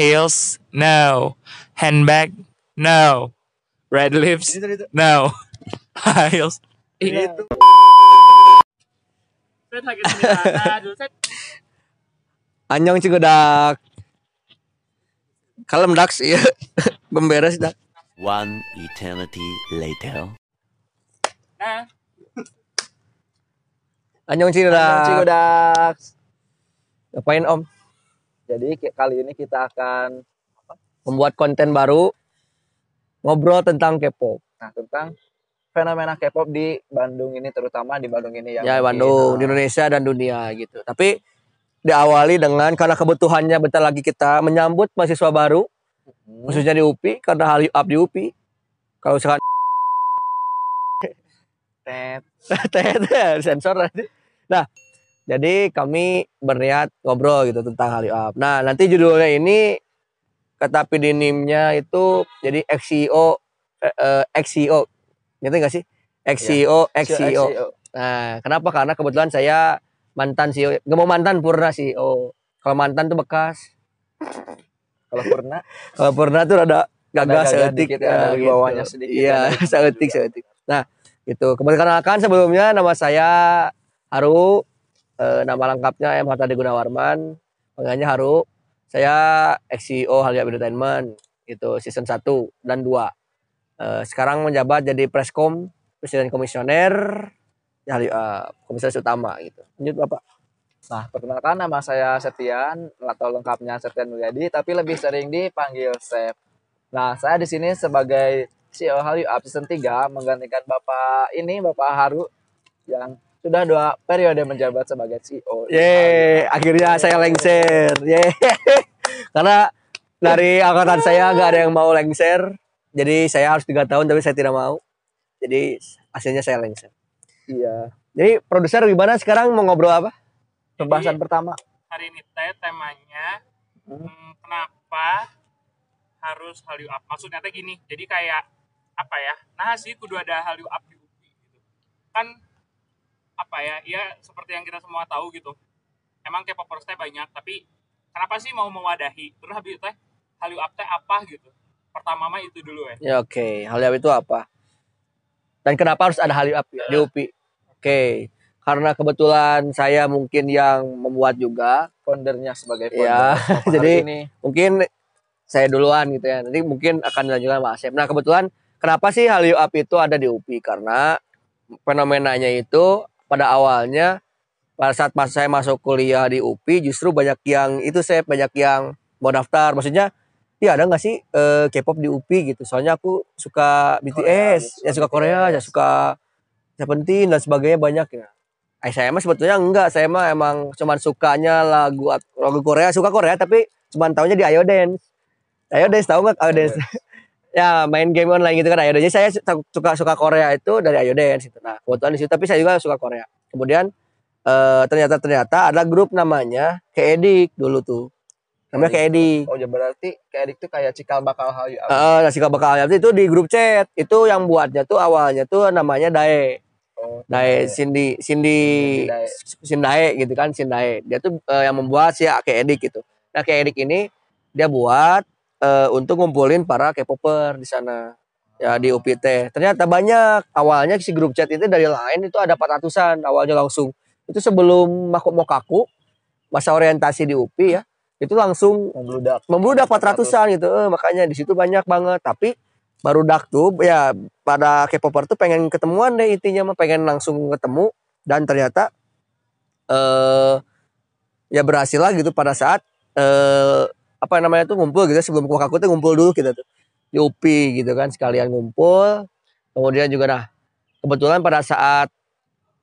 Heels? No. Handbag? No. Red lips? No. High heels? Set. Anyong Cigodak. Kalem Dax iya. Bemberes dak. One eternity later. Nah, Anyong Cigodak. Cigodak. Ngapain Om? Jadi kali ini kita akan Membuat konten baru ngobrol tentang K-pop. nah tentang fenomena K-pop di Bandung ini terutama di Bandung ini ya. Ya. Bandung, di Nah, Indonesia dan dunia gitu. Tapi diawali dengan karena kebutuhannya bentar lagi kita menyambut mahasiswa baru hmm, khususnya di UPI karena hal up di UPI. Kalau misalkan tet. Tet, sensor. Nah, jadi kami berniat ngobrol gitu tentang hal up. Nah, nanti judulnya ini kata pidinimnya itu jadi XCO eh, eh, XCO. Ngerti gak sih? XCO, XCO. Nah, kenapa? Karena kebetulan saya mantan CEO. Gak mau mantan purna CEO. Kalau mantan tuh bekas. Kalau pernah Kalau purna tuh ada gagal seetik. ya, dari bawahnya sedikit Iya, ya, seetik, seetik. Nah, itu. Keperkenalkan sebelumnya nama saya Haru. Eh, nama lengkapnya M. Hartadi Gunawarman. Panggilannya Haru. Saya ex-CEO Halia Entertainment. Itu season 1 dan 2. Eh, sekarang menjabat jadi Preskom, Presiden Komisioner ya, eh, Komisaris Utama gitu. Lanjut Bapak. Nah, perkenalkan nama saya Setian atau lengkapnya Setian Mulyadi, tapi lebih sering dipanggil Chef. Nah, saya di sini sebagai CEO Hallyu Up Season 3 menggantikan Bapak ini, Bapak Haru yang sudah dua periode menjabat sebagai CEO. Yeay, akhirnya saya lengser. Yeay. Karena dari angkatan saya nggak ada yang mau lengser. Jadi saya harus tiga tahun tapi saya tidak mau. Jadi hasilnya saya lengser. Iya. Jadi produser gimana sekarang mau ngobrol apa? Pembahasan pertama. hari ini teh temanya Hmm. hmm, kenapa harus Hallyu Up? Maksudnya teh gini, jadi kayak apa ya? Nah sih kudu ada Hallyu Up di UPI gitu. Kan apa ya? Ya seperti yang kita semua tahu gitu. Emang K-popers teh banyak, tapi kenapa sih mau mewadahi? Terus habis itu teh Hallyu Up teh apa gitu? Pertama mah itu dulu ya. Ya oke, Hallyu Up itu apa? Dan kenapa harus ada Hallyu Up di UPI? Oke, karena kebetulan saya mungkin yang membuat juga. Foundernya sebagai founder. Ya, jadi ini mungkin saya duluan gitu ya. Nanti mungkin akan dilanjutkan Mas Asep. Nah, kebetulan kenapa sih Hallyu Up itu ada di UPI? Karena fenomenanya itu pada awalnya pada saat pas saya masuk kuliah di UPI justru banyak yang itu saya banyak yang mau daftar. Maksudnya ya ada nggak sih eh, K-pop di UPI gitu? Soalnya aku suka BTS, gitu, ya suka Korea, ya suka Seventeen dan sebagainya banyak ya. Eh, saya mah sebetulnya enggak, saya mah emang cuman sukanya lagu lagu Korea, suka Korea tapi cuman taunya di Ayo Dance. Ayo Dance tahu nggak Ayo Dance? Ya main game online gitu kan Ayo Dance. Jadi saya su- suka suka Korea itu dari Ayo Dance gitu. Nah, kebetulan di situ tapi saya juga suka Korea. Kemudian eh, ternyata ternyata ada grup namanya Keedik dulu tuh. Namanya Keedik. Oh, ya berarti kayak itu kayak cikal bakal Hallyu Up. Heeh, nasi bakal itu di grup chat. Itu yang buatnya tuh awalnya tuh namanya Dae. Oh, Dae Cindy Cindy Dae. Sindae gitu kan Sindae dia tuh eh, yang membuat si Ake Edik gitu nah Ake Edik ini dia buat eh, untuk ngumpulin para K-popper di sana. Ya di UPT ternyata banyak. Awalnya si grup chat itu dari lain itu ada 400an awalnya langsung. Itu sebelum Mako Mokaku masa orientasi di UPI ya itu langsung membludak. membludak 400-an gitu. Eh, makanya di situ banyak banget. Tapi baru dak tuh ya pada K-popper tuh pengen ketemuan deh intinya mah pengen langsung ketemu. Dan ternyata eh ya berhasil lah gitu pada saat eh apa namanya tuh ngumpul gitu. Sebelum Kokaku tuh ngumpul dulu kita tuh. Di UPI gitu kan sekalian ngumpul. Kemudian juga nah kebetulan pada saat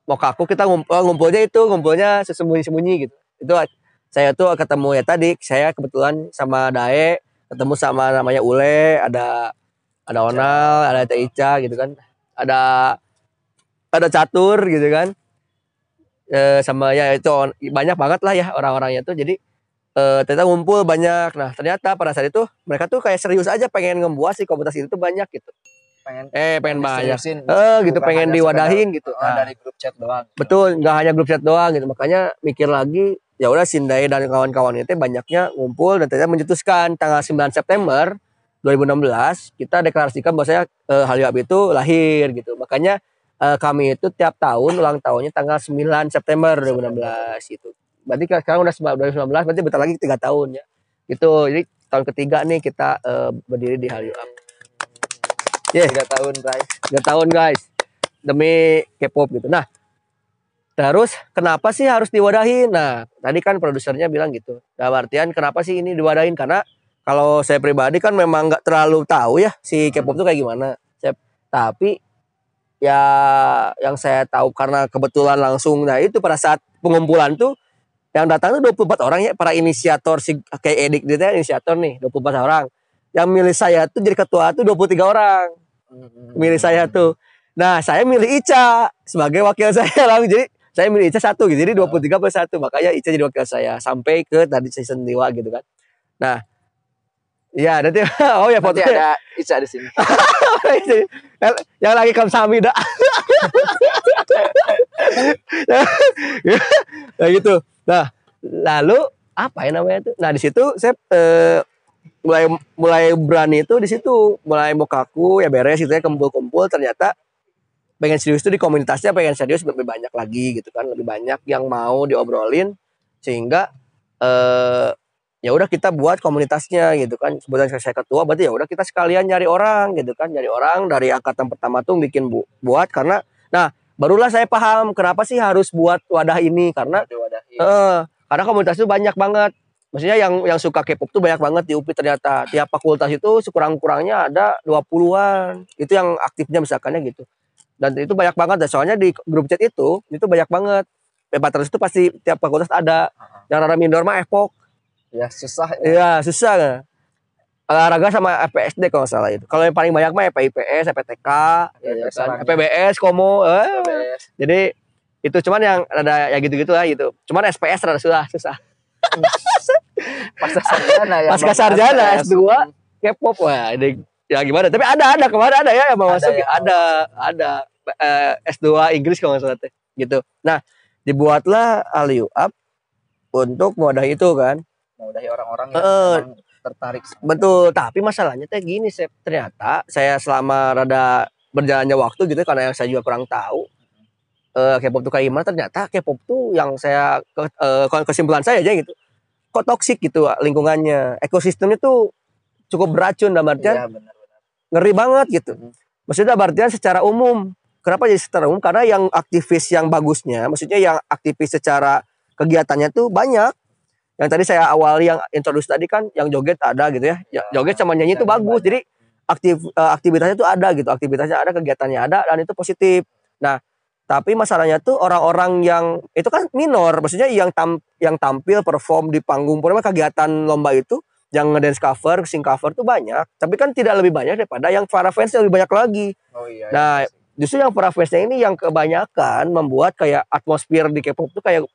Mokaku kita ngumpul, ngumpulnya itu ngumpulnya sesembunyi-sembunyi gitu. Itu saya tuh ketemu ya tadi saya kebetulan sama Dae ketemu sama namanya Ule ada ada Onal ada Teh Ica gitu kan. Ada ada catur gitu kan. E, sama ya itu banyak banget lah ya orang-orangnya tuh. Jadi e, ternyata ngumpul banyak nah ternyata pada saat itu mereka tuh kayak serius aja pengen ngebuat si komunitas itu tuh banyak gitu Pengen eh pengen banyak eh gitu pengen diwadahin gitu oh, Nah, dari grup chat doang. Betul, nggak hanya grup chat doang gitu. Makanya mikir lagi ya udah Sindai dan kawan-kawan itu banyaknya ngumpul dan ternyata mencetuskan tanggal 9 September 2016 kita deklarasikan bahwasanya uh, Haliab itu lahir gitu. Makanya eh, kami itu tiap tahun ulang tahunnya tanggal 9 September 2016 gitu. Berarti sekarang udah 2019 berarti bentar lagi tiga tahun ya. Gitu. Jadi tahun ketiga nih kita eh, berdiri di Haliab. Yeah. tiga tahun guys Tiga tahun guys demi K-pop gitu. Nah, terus kenapa sih harus diwadahin? Nah, tadi kan produsernya bilang gitu. Dalam artian kenapa sih ini diwadahin? Karena kalau saya pribadi kan memang nggak terlalu tahu ya si K-pop tuh kayak gimana. Saya, tapi ya yang saya tahu karena kebetulan langsung nah itu pada saat pengumpulan tuh yang datang tuh 24 orang ya para inisiator si kayak Edik dia tuh inisiator nih 24 orang. Yang milih saya tuh jadi ketua tuh 23 orang milih saya tuh. Nah, saya milih Ica sebagai wakil saya lah. Jadi saya milih Ica satu gitu. Jadi 23 plus satu. Makanya Ica jadi wakil saya sampai ke tadi season 2 gitu kan. Nah, ya nanti oh ya nanti fotonya ada Ica di sini yang, lagi kamsahamnida. ya gitu. Nah, lalu apa ya namanya itu? Nah, di situ saya eh, mulai mulai berani itu di situ, mulai mau kaku ya beres gitu ya kumpul-kumpul. Ternyata pengen serius itu di komunitasnya pengen serius lebih banyak lagi gitu kan, lebih banyak yang mau diobrolin. Sehingga eh ya udah kita buat komunitasnya gitu kan. Sebenarnya saya ketua berarti ya udah kita sekalian nyari orang gitu kan. Nyari orang dari angkatan pertama tuh bikin bu buat. Karena nah barulah saya paham kenapa sih harus buat wadah ini. Karena eh karena komunitas itu banyak banget maksudnya yang yang suka K-pop tuh banyak banget di UPI ternyata tiap fakultas itu sekurang-kurangnya ada 20-an itu yang aktifnya misalkannya gitu dan itu banyak banget dan soalnya di grup chat itu itu banyak banget P400 itu pasti tiap fakultas ada yang rada minor mah Epok ya susah ya. Iya, susah nggak? Olahraga sama FPSD kalau nggak salah itu. Kalau yang paling banyak mah FPIPS, FPTK, ya, ya kan? sarangnya. FPBS, Komo. eh. PBS. Jadi itu cuman yang ada ya gitu-gitu lah gitu. Cuman SPS rada susah, susah. pasca sarjana ya Pasca sarjana SPS. S2 K-pop wah ini ya gimana? Tapi ada ada kemarin ada ya yang mau Ada masuk ya. ada ada Eh, S2 Inggris kalau nggak salah teh gitu. Nah dibuatlah Aliu Up untuk mewadahi itu kan. mewadahi orang-orang yang memang tertarik Betul, tapi masalahnya teh gini, Sep. Ternyata saya selama rada berjalannya waktu gitu karena yang saya juga kurang tahu eh K-pop tuh kayak gimana ternyata K-pop tuh yang saya eh, kesimpulan saya aja gitu. Kok toksik gitu lingkungannya. Ekosistemnya tuh cukup beracun dalam artian Iya, benar-benar ngeri banget gitu. Hmm. Maksudnya dalam artian secara umum. Kenapa jadi secara umum? Karena yang aktivis yang bagusnya, maksudnya yang aktivis secara kegiatannya tuh banyak. Yang tadi saya awali yang introduce tadi kan, yang joget ada gitu ya. Ya, Joget sama nyanyi itu Nyanyi bagus. banyak. Jadi aktif eh, aktivitasnya tuh ada gitu. Aktivitasnya ada, kegiatannya ada dan itu positif. Nah, tapi masalahnya tuh orang-orang yang itu kan minor, maksudnya yang tam, yang tampil perform di panggung, pokoknya kegiatan lomba itu yang ngedance cover, sing cover tuh banyak, tapi kan tidak lebih banyak daripada yang para fans lebih banyak lagi. oh iya Nah, iya. Justru yang para fansnya ini yang kebanyakan membuat kayak atmosfer di K-pop tuh kayak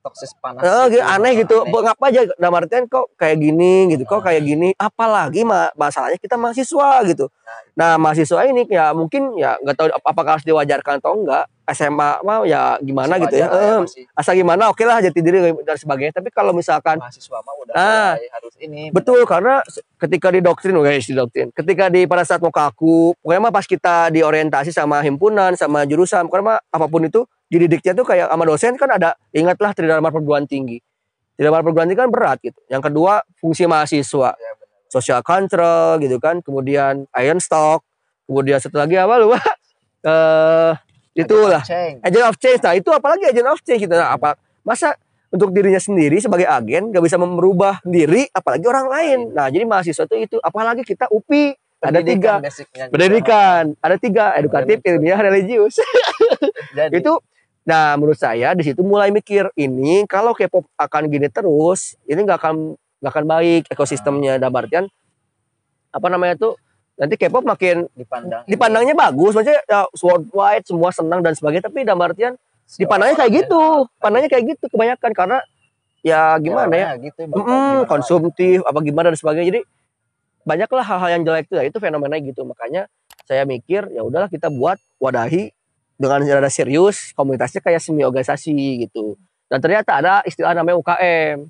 toksis panas eh, gitu, aneh gitu. Aneh. Ngapa aja dalam artian kok kayak gini gitu, kok Ah. kayak gini. Apalagi ma- masalahnya kita mahasiswa gitu. Nah, mahasiswa ini ya mungkin ya nggak tahu ap- apakah harus diwajarkan atau enggak. SMA mah ya gimana Masih gitu ya. lah Eh, masih asal gimana oke lah jati diri dan sebagainya. Tapi kalau misalkan mahasiswa mah udah Ah. mulai harus ini Betul karena se- ketika didoktrin oh guys didoktrin. Ketika di pada saat mau kaku, pokoknya mah pas kita diorientasi sama himpunan, sama jurusan, pokoknya mah apa pun itu dididiknya tuh kayak sama dosen kan ada ingatlah tridharma perguruan tinggi. Tridharma perguruan tinggi kan berat gitu. Yang kedua fungsi mahasiswa, ya benar social control gitu kan, kemudian iron stock, kemudian satu lagi apa lupa? Eh itulah agent of change. Nah, itu apalagi agent of change gitu. Nah, apa masa untuk dirinya sendiri sebagai agen gak bisa merubah diri apalagi orang lain. Nah, jadi mahasiswa itu itu apalagi kita UPI ada tiga Pendidikan juga. pendidikan, ada tiga edukatif, ilmiah, religius. Jadi, itu nah menurut saya di situ mulai mikir ini kalau K-pop akan gini terus, ini nggak akan nggak akan baik ekosistemnya dalam artian apa namanya tuh nanti K-pop makin dipandang dipandangnya bagus, maksudnya ya, worldwide semua senang dan sebagainya, tapi dalam artian dipandangnya kayak gitu, pandangnya kayak gitu kebanyakan karena ya gimana ya, gitu Mm-mm, konsumtif apa gimana dan sebagainya. Jadi banyaklah hal-hal yang jelek itu, ya, itu fenomena gitu. Makanya saya mikir ya udahlah kita buat wadahi dengan rada serius, komunitasnya kayak semi organisasi gitu. Dan ternyata ada istilah namanya UKM.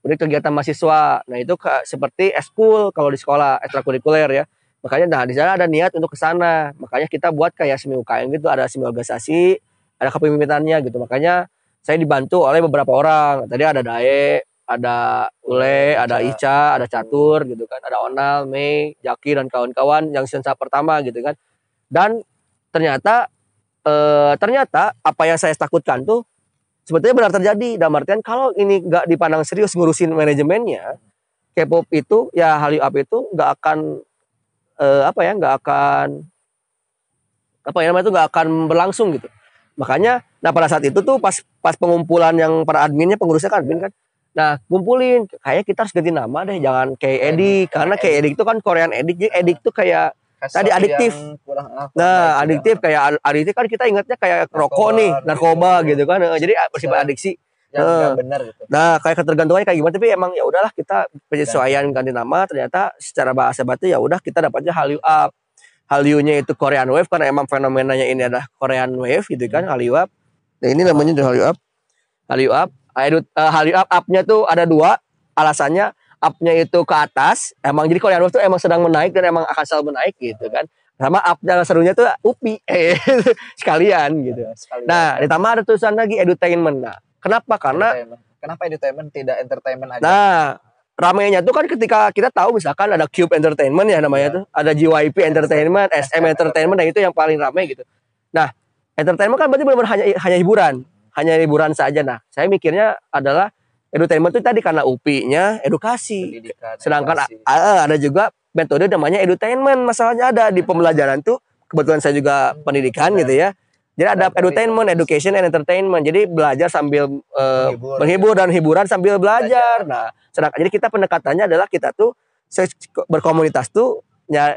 Unit kegiatan mahasiswa. Nah, itu ka- seperti eskul kalau di sekolah, ekstrakurikuler ya. Makanya nah di sana ada niat untuk ke sana. Makanya kita buat kayak semi UKM gitu, ada semi organisasi, ada kepemimpinannya gitu. Makanya saya dibantu oleh beberapa orang. Tadi ada Dae, ada Ule, ada Ica, ada Catur gitu kan, ada Onal, Mei, Jaki dan kawan-kawan yang sensa pertama gitu kan. Dan ternyata eh, ternyata apa yang saya takutkan tuh sebetulnya benar terjadi. Dalam artian kalau ini nggak dipandang serius ngurusin manajemennya, K-pop itu ya Hallyu Up itu nggak akan eh, apa ya nggak akan apa ya namanya itu nggak akan berlangsung gitu. Makanya, nah pada saat itu tuh pas pas pengumpulan yang para adminnya pengurusnya kan admin kan. Nah, kumpulin kayak kita harus ganti nama deh, jangan kayak Edik karena kayak Edik itu kan Korean Edik, jadi Edik kayak Kayak Tadi adiktif. kurang- kurang Nah, baik adiktif juga. kayak ad- adiktif kan kita ingatnya kayak Narkoba, rokok nih, narkoba gitu. gitu kan. Eh, Jadi bersifat Bisa. adiksi. yang Eh. nggak benar gitu. Nah, kayak ketergantungannya kayak gimana tapi emang ya udahlah kita penyesuaian ganti nama ternyata secara bahasa batu ya udah kita dapatnya Hallyu Up. Hallyu-nya itu Korean Wave karena emang fenomenanya ini adalah Korean Wave gitu kan Hallyu Up. Nah, ini namanya Hallyu Up. Hallyu Up. Eh, Hallyu Up up-nya tuh ada dua alasannya up-nya itu ke atas emang jadi Korean Wave tuh emang sedang menaik dan emang akan selalu menaik gitu kan sama up-nya serunya tuh UPI eh sekalian gitu Sekali nah ditambah ada tulisan lagi edutainment nah kenapa karena kenapa entertainment tidak entertainment aja? Nah, ramainya tuh kan ketika kita tahu misalkan ada Cube Entertainment ya namanya Iya. tuh, ada JYP Entertainment, SM Entertainment, nah itu yang paling ramai gitu. Nah, entertainment kan berarti benar-benar hanya hanya hiburan, hanya hiburan saja. Nah, saya mikirnya adalah entertainment itu tadi karena UPI-nya edukasi. Pendidikan, Sedangkan edukasi. ada juga metode namanya edutainment. Masalahnya ada di pembelajaran tuh kebetulan saya juga pendidikan gitu ya. Jadi ada edutainment, education and entertainment. Jadi belajar sambil eh, Menghibur, menghibur dan hiburan sambil belajar. Belajar. Nah, sedangkan jadi kita pendekatannya adalah kita tuh berkomunitas tuh ya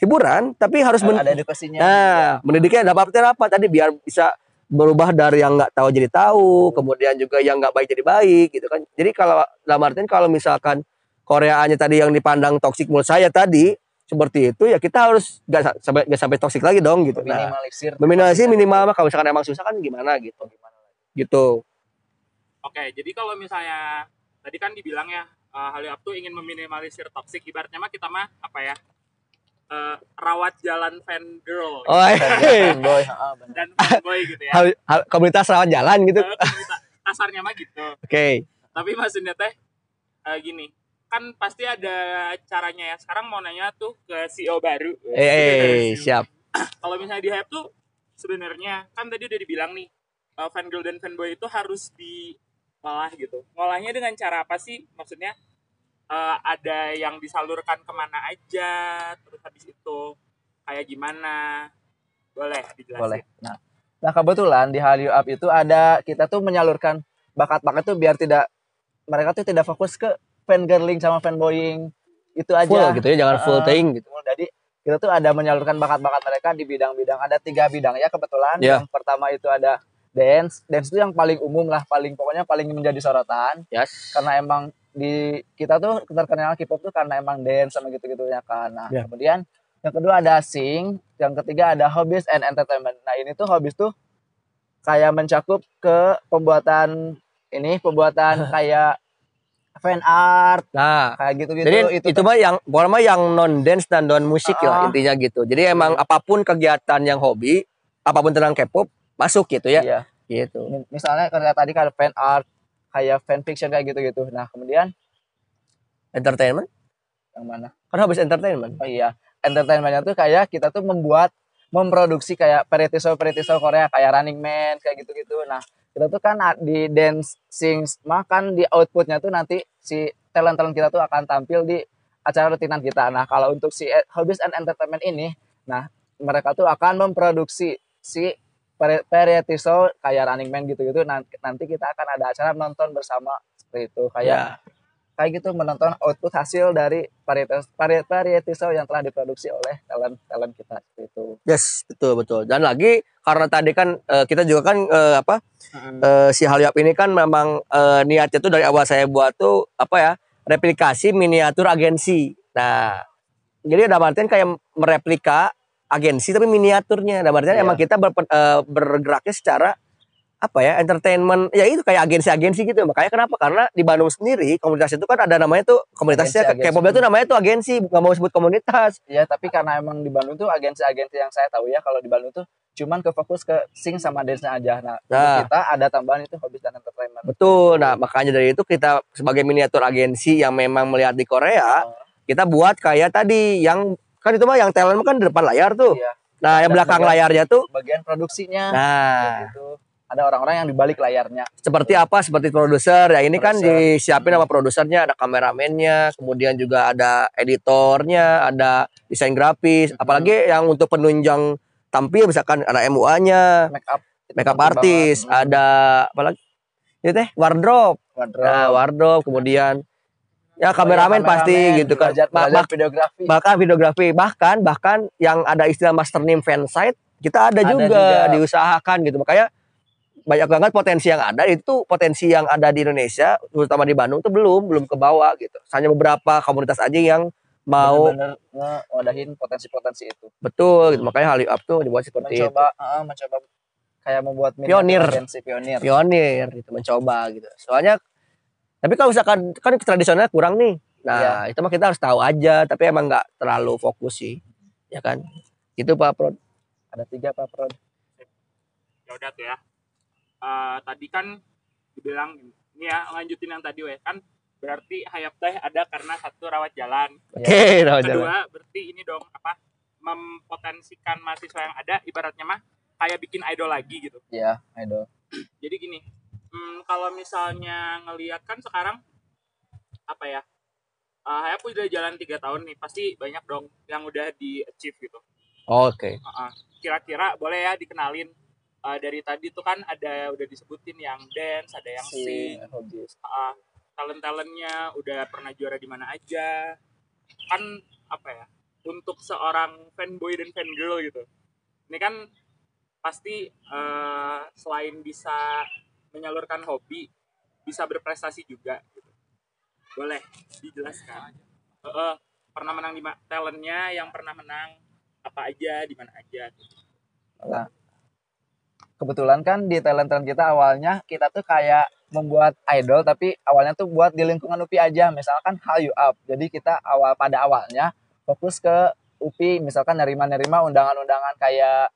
hiburan tapi harus men- ada edukasinya. Nah, mendidiknya dapat apa tadi biar bisa berubah dari yang nggak tahu jadi tahu, kemudian juga yang nggak baik jadi baik gitu kan. Jadi kalau dalam artian kalau misalkan Koreanya tadi yang dipandang toksik menurut saya tadi seperti itu ya kita harus nggak sa- sampai nggak sampai toksik lagi dong gitu. Nah, minimalisir. meminimalisir minimal mah kalau misalkan emang susah kan gimana gitu. Gitu. Oke, jadi kalau misalnya tadi kan dibilang ya uh, Hallyu Up tuh ingin meminimalisir toxic ibaratnya mah kita mah apa ya eh, rawat jalan fan girl Oh, iya. Boy, heeh, benar. dan fanboy gitu ya. Hal- hal- komunitas rawat jalan gitu. Eh, komunitas- kasarnya mah gitu. Oke. Tapi maksudnya teh eh, gini, kan pasti ada caranya ya. Sekarang mau nanya tuh ke CEO baru. Eh, eh, siap. Kalau misalnya di Hype tuh sebenarnya kan tadi udah dibilang nih eh, fangirl dan fanboy itu harus diolah gitu. Ngolahnya dengan cara apa sih? Maksudnya eh, ada yang disalurkan ke mana aja, terus habis itu kayak gimana? Boleh dijelasin. Boleh. Nah, nah kebetulan di Hallyu Up itu ada kita tuh menyalurkan bakat-bakat tuh biar tidak mereka tuh tidak fokus ke fangirling sama fanboying itu aja. Full gitu ya, jangan full Heeh. thing gitu. Jadi kita tuh ada menyalurkan bakat-bakat mereka di bidang-bidang ada tiga bidang ya kebetulan. Ya. Yang pertama itu ada dance. Dance itu yang paling umum lah, paling pokoknya paling menjadi sorotan Yes. karena emang di kita tuh terkenal K-pop tuh karena emang dance sama gitu-gitunya kan. Nah, Ya. kemudian yang kedua ada sing, yang ketiga ada hobbies and entertainment. Nah, ini tuh hobbies tuh kayak mencakup ke pembuatan ini, pembuatan kayak fan art Nah, kayak gitu-gitu Jadi itu, itu, mah yang pokoknya mah yang non dance dan non musik lah Ah. intinya gitu. Jadi emang apa pun kegiatan yang hobi, apa pun tentang K-pop masuk gitu ya. iya. Gitu. Mi- Misalnya kayak tadi kan fan art, kayak fan fiction kayak gitu-gitu. Nah, kemudian Entertainment yang mana? kan habis entertainment. Oh iya, entertainmentnya tuh kayak kita tuh membuat memproduksi kayak variety show variety show Korea kayak Running Man kayak gitu-gitu. Nah kita tuh kan di dance sing makan di outputnya tuh nanti si talent talent kita tuh akan tampil di acara rutinan kita. Nah kalau untuk si e- hobbies and entertainment ini, nah mereka tuh akan memproduksi si variety show kayak Running Man gitu-gitu. Nanti nanti kita akan ada acara nonton bersama seperti itu kayak Ya. kayak gitu menonton output hasil dari variety vari- variety show yang telah diproduksi oleh talent talent kita seperti itu. Yes, betul betul. Dan lagi karena tadi kan eh, kita juga kan eh, apa eh, si Halyap ini kan memang eh, niatnya tuh dari awal saya buat tuh apa ya replikasi miniatur agensi. Nah, jadi ada artian kayak mereplika agensi tapi miniaturnya. Ada artian Iya. emang kita berpe- eh, bergeraknya secara apa ya entertainment ya itu kayak agensi-agensi gitu makanya kenapa karena di Bandung sendiri komunitas itu kan ada namanya tuh komunitasnya Agensi-agensi. K-pop itu namanya tuh agensi nggak mau sebut komunitas Iya, tapi karena emang di Bandung tuh agensi-agensi yang saya tahu ya kalau di Bandung tuh cuman ke fokus ke sing sama dance-nya aja. Nah, Nah. kita ada tambahan itu hobby dan entertainment. betul nah makanya dari itu kita sebagai miniatur agensi yang memang melihat di Korea Oh, kita buat kayak tadi yang kan itu mah yang talent kan di depan layar tuh Iya. nah yang belakang bagian- layarnya tuh Bagian produksinya nah gitu. Ada orang-orang yang di balik layarnya. seperti apa seperti produser ya ini kan Produser. disiapin sama produsernya ada kameramennya kemudian juga ada editornya ada desain grafis Mhm. apalagi yang untuk penunjang tampil misalkan ada MUA-nya Make up. makeup penting artist banget. Hmm. ada apalagi itu teh wardrobe Wardrobe. nah wardrobe kemudian ya kameramen pasti gitu kan Belajar, Ba- belajar ba- videografi. bahkan videografi bahkan bahkan yang ada istilah master name fansite kita ada, Ada juga, juga. diusahakan gitu makanya banyak banget potensi yang ada itu potensi yang ada di Indonesia terutama di Bandung tuh belum belum ke bawah gitu hanya beberapa komunitas aja yang mau ngewadahin potensi-potensi itu. betul gitu makanya Hallyu Up tuh dibuat seperti Mencoba, eh, mencoba kayak membuat Pionir. pionir. itu pionir gitu mencoba gitu soalnya tapi kalau misalkan kan tradisionalnya kurang nih nah itu mah kita harus tahu aja tapi emang nggak terlalu fokus sih ya kan itu Pak Pro Ada tiga pak Prod. ya udah tuh ya Eh, tadi kan dibilang ini ya lanjutin yang tadi weh kan berarti hayap teh ada karena satu rawat jalan oke Iya. tahu jalan. kedua berarti ini dong apa mempotensikan mahasiswa yang ada ibaratnya mah kayak bikin idol lagi gitu Iya, idol. jadi gini hmm, kalau misalnya ngelihat kan sekarang apa ya uh, Hayap udah jalan tiga tahun nih pasti banyak dong yang udah di achieve gitu. Oke. Uh-uh. kira-kira boleh ya dikenalin uh, dari tadi tuh kan ada udah disebutin yang dance ada yang sing uh, talent-talentnya udah pernah juara di mana aja. Kan apa ya untuk seorang fanboy dan fangirl gitu. Ini kan pasti uh, selain bisa menyalurkan hobi bisa berprestasi juga gitu. boleh dijelaskan Uh-uh. pernah menang di talentnya yang pernah menang apa aja di mana aja gitu. Nah, kebetulan kan di talent-talent kita awalnya kita tuh kayak membuat idol tapi awalnya tuh buat di lingkungan UPI aja misalkan Hallyu Up jadi kita awal pada awalnya fokus ke UPI misalkan nerima-nerima undangan-undangan kayak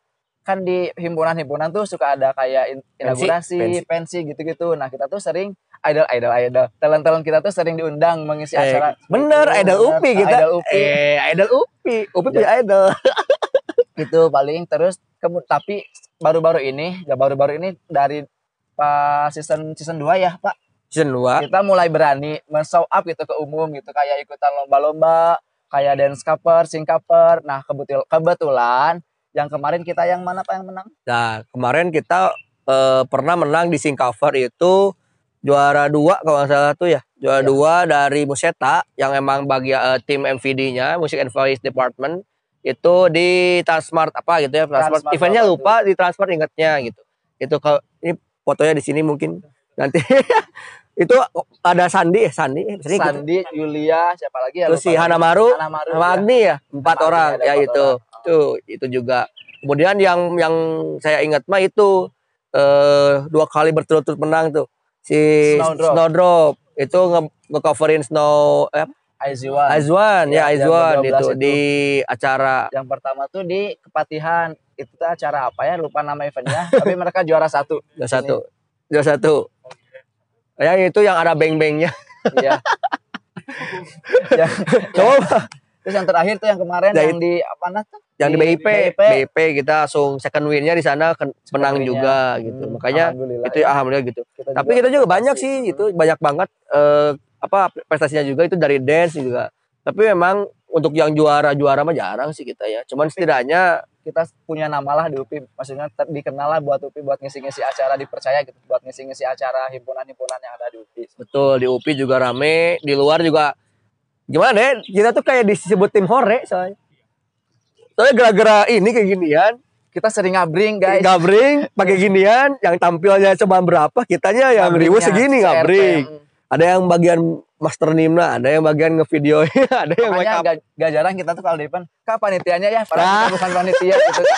kan di himpunan-himpunan tuh suka ada kayak in- inaugurasi, pensi. pensi gitu-gitu. Nah, kita tuh sering idol idol idol. Talent-talent kita tuh sering diundang mengisi Eh, acara. bener Gitu, idol bener. UPI kita Idol UPI. eh idol UPI UPI punya idol gitu paling terus kemu- tapi baru-baru ini ya baru-baru ini dari pas season season 2 ya Pak season 2 kita mulai berani men-show up gitu ke umum gitu kayak ikutan lomba-lomba kayak dance cover, sing cover. Nah, kebetul kebetulan yang kemarin kita yang mana Pak yang menang? Nah, kemarin kita eh, pernah menang di sing cover itu juara dua kalau nggak salah tuh ya. Juara Iya. dua dari Museta yang emang bagi eh, tim MVD-nya, Music and Voice Department itu di Transmart apa gitu ya, Transmart. Transmart Eventnya lupa di Transmart ingatnya gitu. Itu kalau ini fotonya di sini mungkin nanti itu ada Sandi ya Sandi eh, Sandi gitu. Sandi, Yulia, siapa lagi ya? Terus si. Hanamaru, ya. Agni ya empat orang ya empat itu orang. tuh itu juga kemudian yang yang saya ingat mah itu eh dua kali berturut-turut menang tuh si Snowdrop. Snowdrop itu nge ngecoverin Snow eh? Aizwan. Aizwan ya, Ya, Aizwan ke-12 itu itu. di acara Yang pertama tuh di Kepatihan. Itu acara apa ya? Lupa nama eventnya. tapi mereka juara satu. juara satu juara satu ya itu yang ada beng-bengnya. Iya. yang, coba. Terus yang terakhir tuh yang kemarin Ya, yang di apa nah tuh? yang di Di BIP BIP. BIP kita langsung second win-nya di sana menang juga gitu. Hmm, makanya alhamdulillah itu ya. alhamdulillah gitu. Kita tapi kita juga banyak sih itu banyak banget eh, apa prestasinya juga itu dari dance juga. Tapi memang untuk yang juara-juara mah jarang sih kita ya. Cuman setidaknya kita punya nama lah di UPI. Maksudnya ter- dikenal lah buat UPI buat ngisi-ngisi acara dipercaya gitu buat ngisi-ngisi acara himpunan-himpunan yang ada di UPI. Betul di UPI juga rame di luar juga gimana deh kita tuh kayak disebut tim hore soalnya. Soalnya gara-gara ini kayak ginian kita sering ngabring guys. Ngabring pakai ginian yang tampilnya cuma berapa kitanya yang ribu Ngabringnya segini ngabring ada yang bagian master nimna ada yang bagian ngevideo ada yang make Makanya up gak, gak jarang kita tuh kalau di depan, kak panitianya ya, padahal Nah. kita bukan panitia gitu.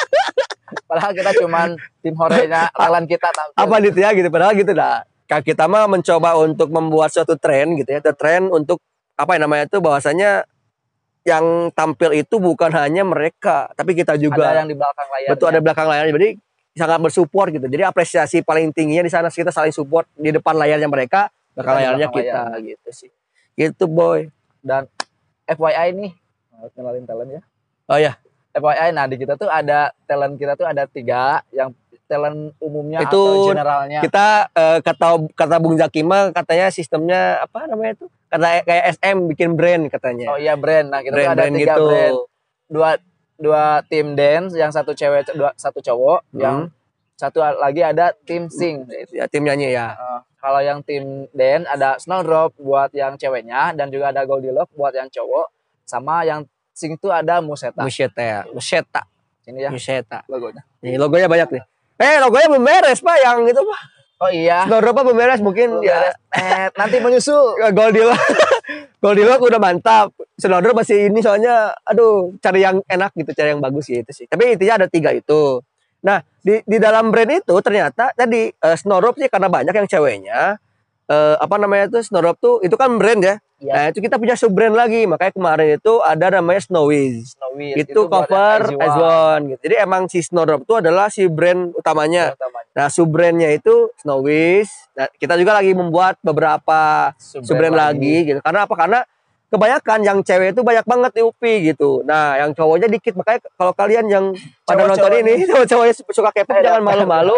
Padahal kita cuman tim horenya, lalan kita tampil. apa gitu ya gitu padahal gitu dah Kak kita mah mencoba untuk membuat suatu tren gitu ya tren untuk apa yang namanya itu bahwasanya yang tampil itu bukan hanya mereka tapi kita juga Ada yang di belakang layar. betul ada belakang layar jadi sangat bersupport gitu jadi apresiasi paling tingginya di sana kita saling support di depan layarnya mereka belakang Kita kita gitu sih gitu boy Dan FYI nih, harus kenalin talent ya. oh ya FYI, nah di kita tuh ada talent kita tuh ada tiga, yang talent umumnya Itu atau generalnya. kita eh, kata kata Bung Zakima katanya sistemnya apa namanya itu kata kayak SM bikin brand katanya Oh iya brand. Nah kita tuh ada brand-brand tiga gitu brand. Dua dua tim dance, yang satu cewek, dua, satu cowok, Hmm. yang satu lagi ada tim sing. ya tim nyanyi ya Eh, kalau yang tim dance ada Snowdrop buat yang ceweknya dan juga ada Goldilocks buat yang cowok, sama yang sing itu ada Museta. Museta ya Museta Ini ya Museta logonya. Nih logonya banyak nih. Eh logonya belum beres pak yang itu pak. Oh iya. Snowdrop apa belum beres mungkin Belum ya. beres. Eh, nanti menyusul. Goldilocks Goldilocks udah mantap. Snowdrop masih ini soalnya aduh cari yang enak gitu, cari yang bagus gitu sih. Tapi intinya ada tiga itu. Nah di di dalam brand itu ternyata tadi eh, Snowdrop sih karena banyak yang ceweknya eh, apa namanya tuh Snowdrop tuh itu kan brand ya. Iya. Nah itu kita punya sub brand lagi makanya kemarin itu ada namanya Snowies. Snowy itu, cover as one gitu. Jadi emang si Snowdrop itu adalah si brand utamanya. Nah, sub brandnya itu Snowies. Nah, kita juga lagi membuat beberapa sub brand lagi gitu. Karena apa? Karena kebanyakan yang cewek itu banyak banget di UPI gitu. Nah, yang cowoknya dikit. Makanya kalau kalian yang pada nonton Cowok-cowoknya. ini, cowok-cowoknya suka K-pop jangan malu-malu.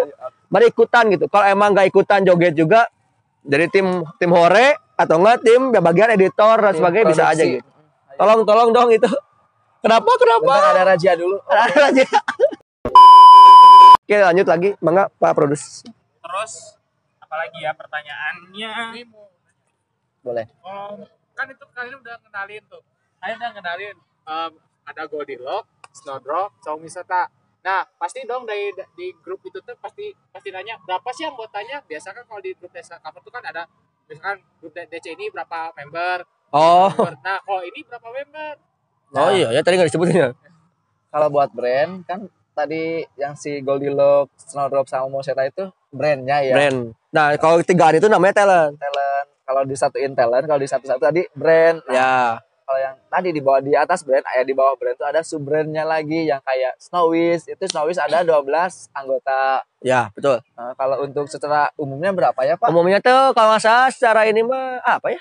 Mari ikutan gitu. Kalau emang gak ikutan joget juga dari tim tim hore atau enggak tim ya bagian editor dan sebagainya bisa aja gitu. Tolong tolong dong itu. Kenapa kenapa? Bentar ada raja dulu. Ada aja. Oke lanjut lagi, mangga Pak Produs. terus apalagi ya pertanyaannya Boleh. Oh, kan itu kalian udah kenalin tuh. Kalian udah kenalin em, ada Goldilocks, Snowdrop, Cowok Wisata. Nah, pasti dong dari di grup itu tuh pasti pasti nanya berapa sih anggotanya? Biasa kan kalau di grup desa cover tuh kan ada misalkan grup DC ini berapa member. Oh, member. Nah, kalau ini berapa member? oh iya ya tadi nggak disebutin ya. Kalau buat brand kan tadi yang si Goldilocks, Snowdrop sama Moseta itu brandnya ya. Brand. Nah kalau tigaan itu namanya talent. Talent. Kalau disatuin talent, kalau di satu-satu tadi brand. Nah, Ya. kalau yang tadi di bawah di atas brand, ya di bawah brand itu ada sub brandnya lagi yang kayak Snowies. Itu Snowies ada 12 anggota. Ya betul. Nah, kalau untuk secara umumnya berapa ya Pak? Umumnya tuh kalau nggak salah secara ini mah apa ya?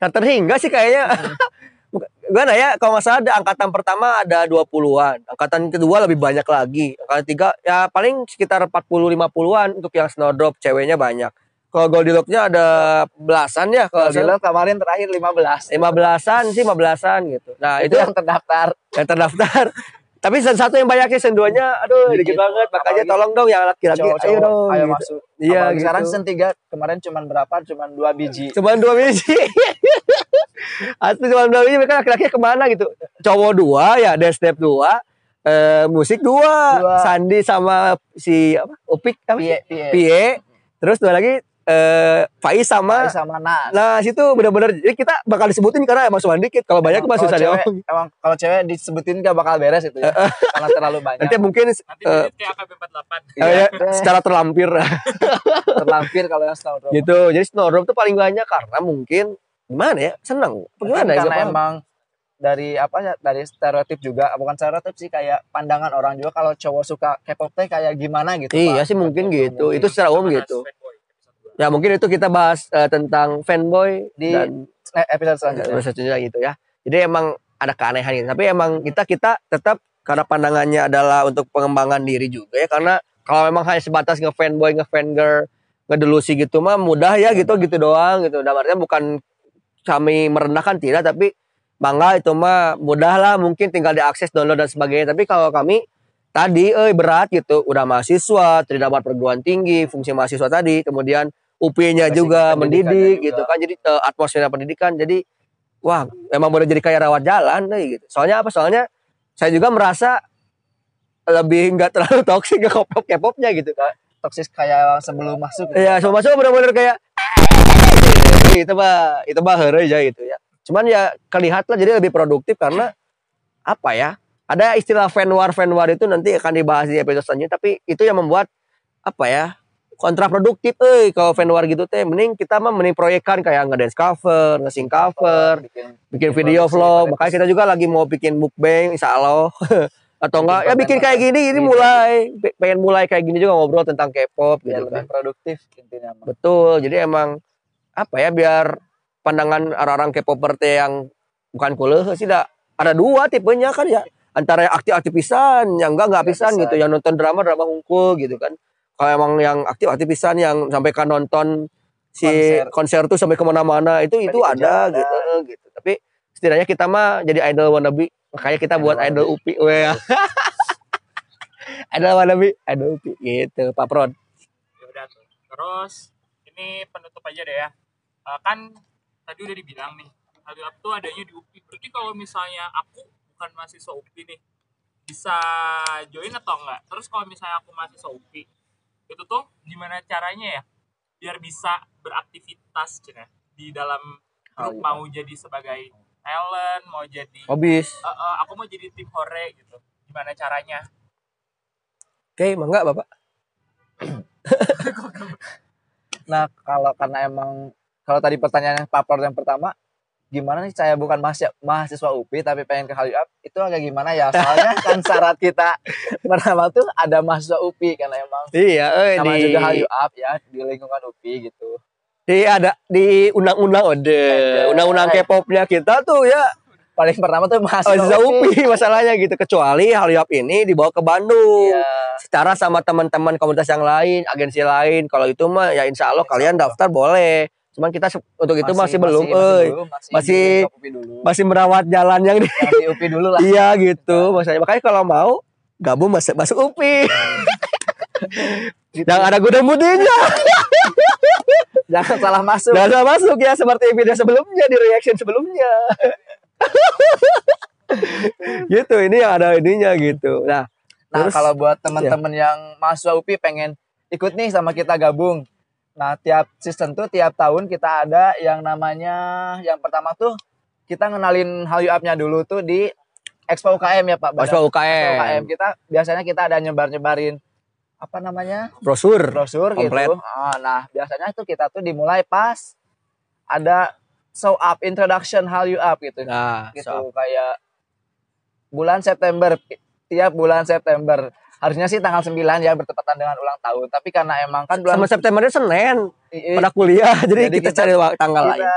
Tak terhingga sih kayaknya. Gimana ya? Kalau nggak salah ada angkatan pertama ada 20-an. Angkatan kedua lebih banyak lagi. Angkatan tiga ya paling sekitar 40-50-an untuk yang Snowdrop ceweknya banyak. Kalau Goldilocks-nya ada belasan ya kalau. Goldilocks kemarin terakhir 15. 15-an sih 15-an gitu. Nah, itu itu yang terdaftar. yang terdaftar. Tapi sen satu yang banyaknya sen duanya aduh dikit, Dikit. banget. Makanya Apalagi tolong dong yang laki-laki ayo dong. ayo gitu. masuk. Iya gitu. Sekarang season 3 kemarin cuman berapa? Cuman dua biji. Cuman dua biji. Asli cuma dua biji mereka laki-laki ke mana gitu. Cowok dua ya, dance step dua. Eh, musik dua. Dua. Sandi sama si apa? Upik apa? sih? Pie, pie. Pie. Terus dua lagi eh Faiz sama sama Nas. Nah, situ benar-benar jadi kita bakal disebutin karena emang cuma dikit. Kalau banyak mah Kalau susah cewek, diomong. Emang kalau cewek disebutin gak bakal beres itu ya. karena terlalu banyak. Nanti mungkin nanti eh, jadi kayak AKB48 eh, ya, secara terlampir terlampir kalau yang Snowdrop. gitu. Jadi Snowdrop tuh paling banyak karena mungkin gimana ya? Senang. Gimana ya? karena emang dari apa ya dari stereotip juga bukan stereotip sih kayak pandangan orang juga kalau cowok suka K-pop teh kayak gimana gitu Iya Pak. sih mungkin gitu. Mungkin. Itu secara umum gitu. Ya mungkin itu kita bahas eh, tentang fanboy Di dan Eh, episode selanjutnya selanjutnya gitu ya. Jadi emang ada keanehan gitu. Tapi emang kita kita tetap karena pandangannya adalah untuk pengembangan diri juga ya. Karena kalau memang hanya sebatas nge-fanboy, nge-fangirl, ngedelusi gitu mah mudah ya gitu gitu doang gitu. Dalam artinya bukan kami merendahkan tidak tapi mangga itu mah mudah lah mungkin tinggal diakses download dan sebagainya. Tapi kalau kami tadi eh berat gitu udah mahasiswa tidak dapat perguruan tinggi fungsi mahasiswa tadi kemudian UP-nya juga mendidik juga. gitu kan jadi eh, atmosfer pendidikan jadi wah emang boleh jadi kayak rawat jalan deh gitu soalnya apa soalnya saya juga merasa lebih nggak terlalu toksik ke K-pop K-popnya gitu toksis kayak sebelum masuk ya semua masuk bener-bener kayak itu mah itu mah aja gitu ya. Cuman ya kelihat lah jadi lebih produktif karena apa ya? Ada istilah fan war fan war itu nanti akan dibahas di episode selanjutnya tapi itu yang membuat apa ya? Kontraproduktif euy kalau fan war gitu teh mending kita mah mending proyekan kayak ngedance cover, nge-sing cover, bikin bikin video vlog. makanya kita juga lagi mau bikin mukbang insya Allah atau enggak ya bikin kayak gini ini Iya. mulai. Pe- pengen mulai kayak gini juga ngobrol tentang K-pop gitu lebih kan. produktif intinya betul jadi emang apa ya biar pandangan orang-orang K-popper teh yang bukan kuleh sih dah ada dua tipenya kan ya. Antara yang aktif-aktif pisan yang enggak enggak Nggak pisan pisan. gitu yang nonton drama drama hungkul gitu kan kalau emang yang aktif-aktif pisan yang sampai kan nonton si konser, tuh sampai ke mana-mana itu itu di ada gitu gitu. Tapi setidaknya kita mah jadi idol wannabe makanya kita buat Idol idol upi weh idol wannabe idol upi gitu Pak Prod. Ya udah tuh terus ini penutup aja deh ya. Eh, kan tadi udah dibilang nih Up tuh adanya di UPI. Berarti kalau misalnya aku bukan mahasiswa UPI nih bisa join atau enggak? Terus kalau misalnya aku mahasiswa UPI itu tuh gimana caranya ya? Biar bisa beraktivitas cina. Di dalam grup mau jadi sebagai talent mau jadi habis Eh, eh, aku mau jadi tim hore gitu. Gimana caranya? Oke mangga Bapak. Nah, kalau karena emang kalau tadi pertanyaannya papar yang pertama, gimana nih saya bukan mahasiswa, mahasiswa UPI tapi pengen ke Hallyu Up itu agak gimana ya? Soalnya kan syarat kita pertama tuh ada mahasiswa UPI karena emang iya eh namanya di juga Hallyu Up ya di lingkungan UPI gitu. di ada di undang-undang ode undang-undang K-popnya kita tuh ya Paling pertama tuh mahasiswa, mahasiswa UPI masalahnya gitu kecuali Hallyu Up ini dibawa ke Bandung Iya. secara sama teman-teman komunitas yang lain, agensi lain. Kalau itu mah ya insya Allah kalian daftar boleh. Cuman kita untuk itu masih, belum, masih, dulu, masih, Masih- dulu. Masih merawat jalan yang di Yang UPI dulu lah. iya gitu. Maksudnya makanya kalau mau gabung masuk masuk UPI. Dan ada gudang mutinya. Jangan salah masuk. Dan ada masuk ya seperti video sebelumnya di reaction sebelumnya. gitu ini yang ada ininya gitu. Nah, Nah, terus- kalau buat teman-teman yang mahasiswa UPI pengen ikut nih sama kita gabung. Nah, tiap season tuh tiap tahun kita ada yang namanya yang pertama tuh kita ngenalin Hallyu Up-nya dulu tuh di Expo UKM ya Pak. Expo Expo UKM. UKM, Kita biasanya kita ada nyebar-nyebarin apa namanya? brosur. brosur Komplet. gitu. Ah, nah, biasanya tuh kita tuh dimulai pas ada show up introduction Hallyu Up gitu Nah, gitu so- kayak bulan September tiap bulan September harusnya sih tanggal 9 ya bertepatan dengan ulang tahun. Tapi karena emang kan bulan sama Septembernya Senin i- i- pada kuliah jadi, Jadi kita, kita- cari tanggal lain. kita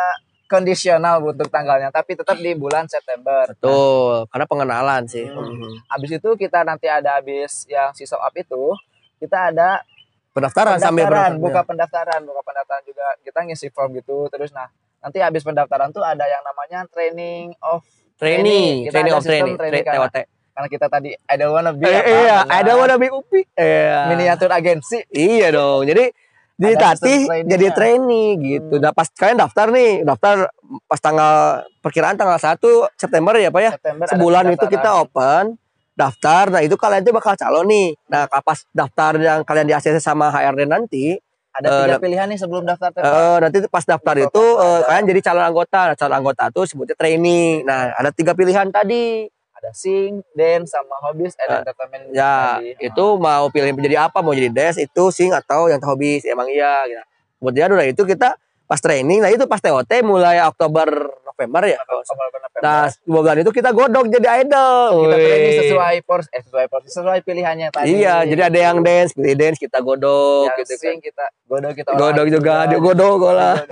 kondisional untuk tanggalnya tapi tetap di bulan September. Betul karena pengenalan sih. Hmm. Mhm. habis itu kita nanti ada habis yang si up itu kita ada pendaftaran, sambil pendaftaran pendaftaran. buka pendaftaran buka pendaftaran juga. Kita ngisi form gitu terus nah nanti habis pendaftaran tuh ada yang namanya training of training training. Ada of training, training training karena kita tadi ada wanna be Eh, iya ada wanna be UPI iya miniatur agensi iya dong jadi ditatih jadi trainee gitu Hmm. nah pas kalian daftar nih daftar pas tanggal perkiraan tanggal 1 September ya Pak ya September sebulan itu kita open daftar nah itu kalian tuh bakal calon nih nah pas daftar yang kalian di ACC sama HRD nanti ada Eh, tiga dap- pilihan nih sebelum daftar tuh. Eh, nanti pas daftar itu eh, ada. kalian jadi calon anggota. Nah, calon anggota tuh sebutnya trainee. Nah, ada tiga pilihan tadi. Ada sing, dance sama hobbies and Eh, entertainment Ya, tadi. itu mau pilih menjadi apa? Mau jadi dance itu sing atau yang hobi? Emang iya. Gitu. Kemudian udah itu kita pas training. Nah itu pas TOT mulai Oktober November ya. Sama November. Nah dua bulan itu kita godok jadi idol. kita training sesuai pors eh sesuai pors sesuai pilihannya tadi Iya, jadi ada yang dance, pilih dance kita godok yang gitu kan. sing kita godok kita Godok juga, dia godok lah.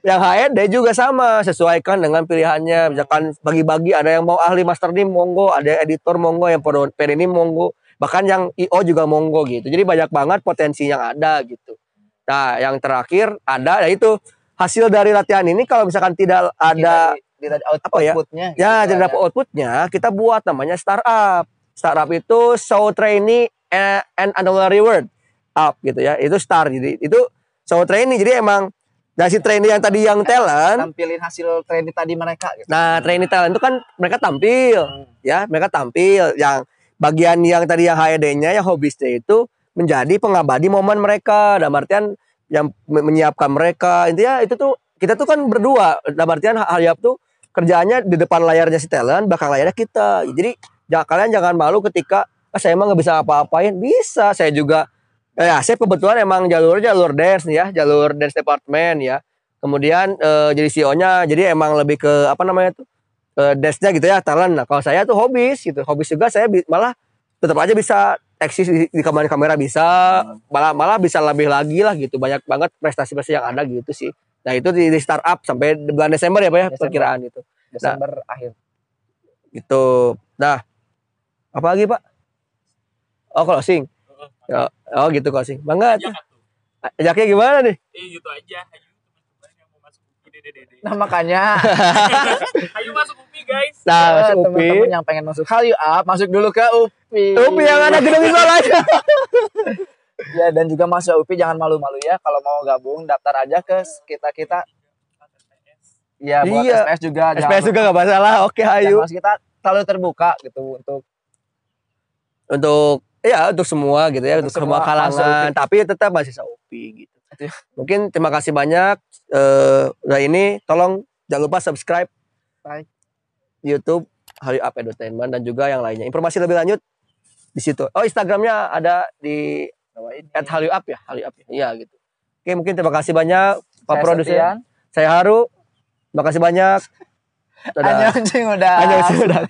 Yang HRD juga sama sesuaikan dengan pilihannya misalkan bagi-bagi ada yang mau ahli master nim monggo ada editor monggo yang per ini monggo bahkan yang IO juga monggo gitu jadi banyak banget potensi yang ada gitu nah yang terakhir ada ya itu hasil dari latihan ini kalau misalkan tidak ada di out- apa ya? outputnya gitu ya kan tidak dapat outputnya kita buat namanya startup. Startup itu show trainee and, and annual reward. Up gitu ya itu star jadi itu show trainee. Jadi emang dari si trainee yang tadi yang talent tampilin hasil training tadi mereka gitu. Nah, trainee talent itu kan mereka tampil, ya, mereka tampil. Yang bagian yang tadi yang HRD-nya, yang hobisnya itu menjadi pengabadi momen mereka. Dalam artian yang me- menyiapkan mereka. Intinya itu tuh kita tuh kan berdua. Dalam artian Halyap tuh kerjaannya di depan layarnya si talent belakang layarnya kita. Jadi ja- kalian jangan malu ketika ah, saya emang nggak bisa apa-apain. Bisa. Saya juga ya saya kebetulan emang jalur jalur dance nih ya jalur dance department ya. Kemudian eh, jadi CEO-nya jadi emang lebih ke apa namanya tuh eh, dance-nya gitu ya talent. Nah kalau saya tuh hobis gitu. Hobis juga saya malah tetap aja bisa eksis di, di kamera kamera bisa malah malah bisa lebih lagi lah gitu. Banyak banget prestasi-prestasi yang ada gitu sih. Nah itu di, di startup sampai bulan Desember ya pak ya Desember. perkiraan itu. Desember akhir. gitu. Nah apa lagi pak? Oh closing. Oh, oh gitu closing. Banget atuh. ajaknya gimana nih? Eh gitu aja. Ayo teman-teman yang mau masuk UPI dede dede. Nah makanya. Ayo masuk guys. nah masuk UPI teman-teman yang pengen masuk Hal You Up masuk dulu ke UPI. UPI yang ada gedung isolasi Ya dan juga masuk UPI jangan malu-malu ya kalau mau gabung daftar aja ke kita kita. Ya buat Iya. SPS juga. jangan SPS juga gak masalah oke ayo kita selalu terbuka gitu untuk untuk ya untuk semua gitu ya untuk, Untuk semua semua kalangan tapi tetap masih UPI gitu Itu ya. mungkin terima kasih banyak eh udah ini tolong jangan lupa subscribe Baik. YouTube Hari Up Entertainment dan juga yang lainnya. Informasi lebih lanjut di situ. Oh Instagramnya ada di at Hallyu Up ya? Hallyu Up ya? Iya gitu. Oke mungkin terima kasih banyak Pak Produser. Saya Haru. Terima kasih banyak. Dadah. Annyeonghaseyo, udah. Annyeonghaseyo, udah.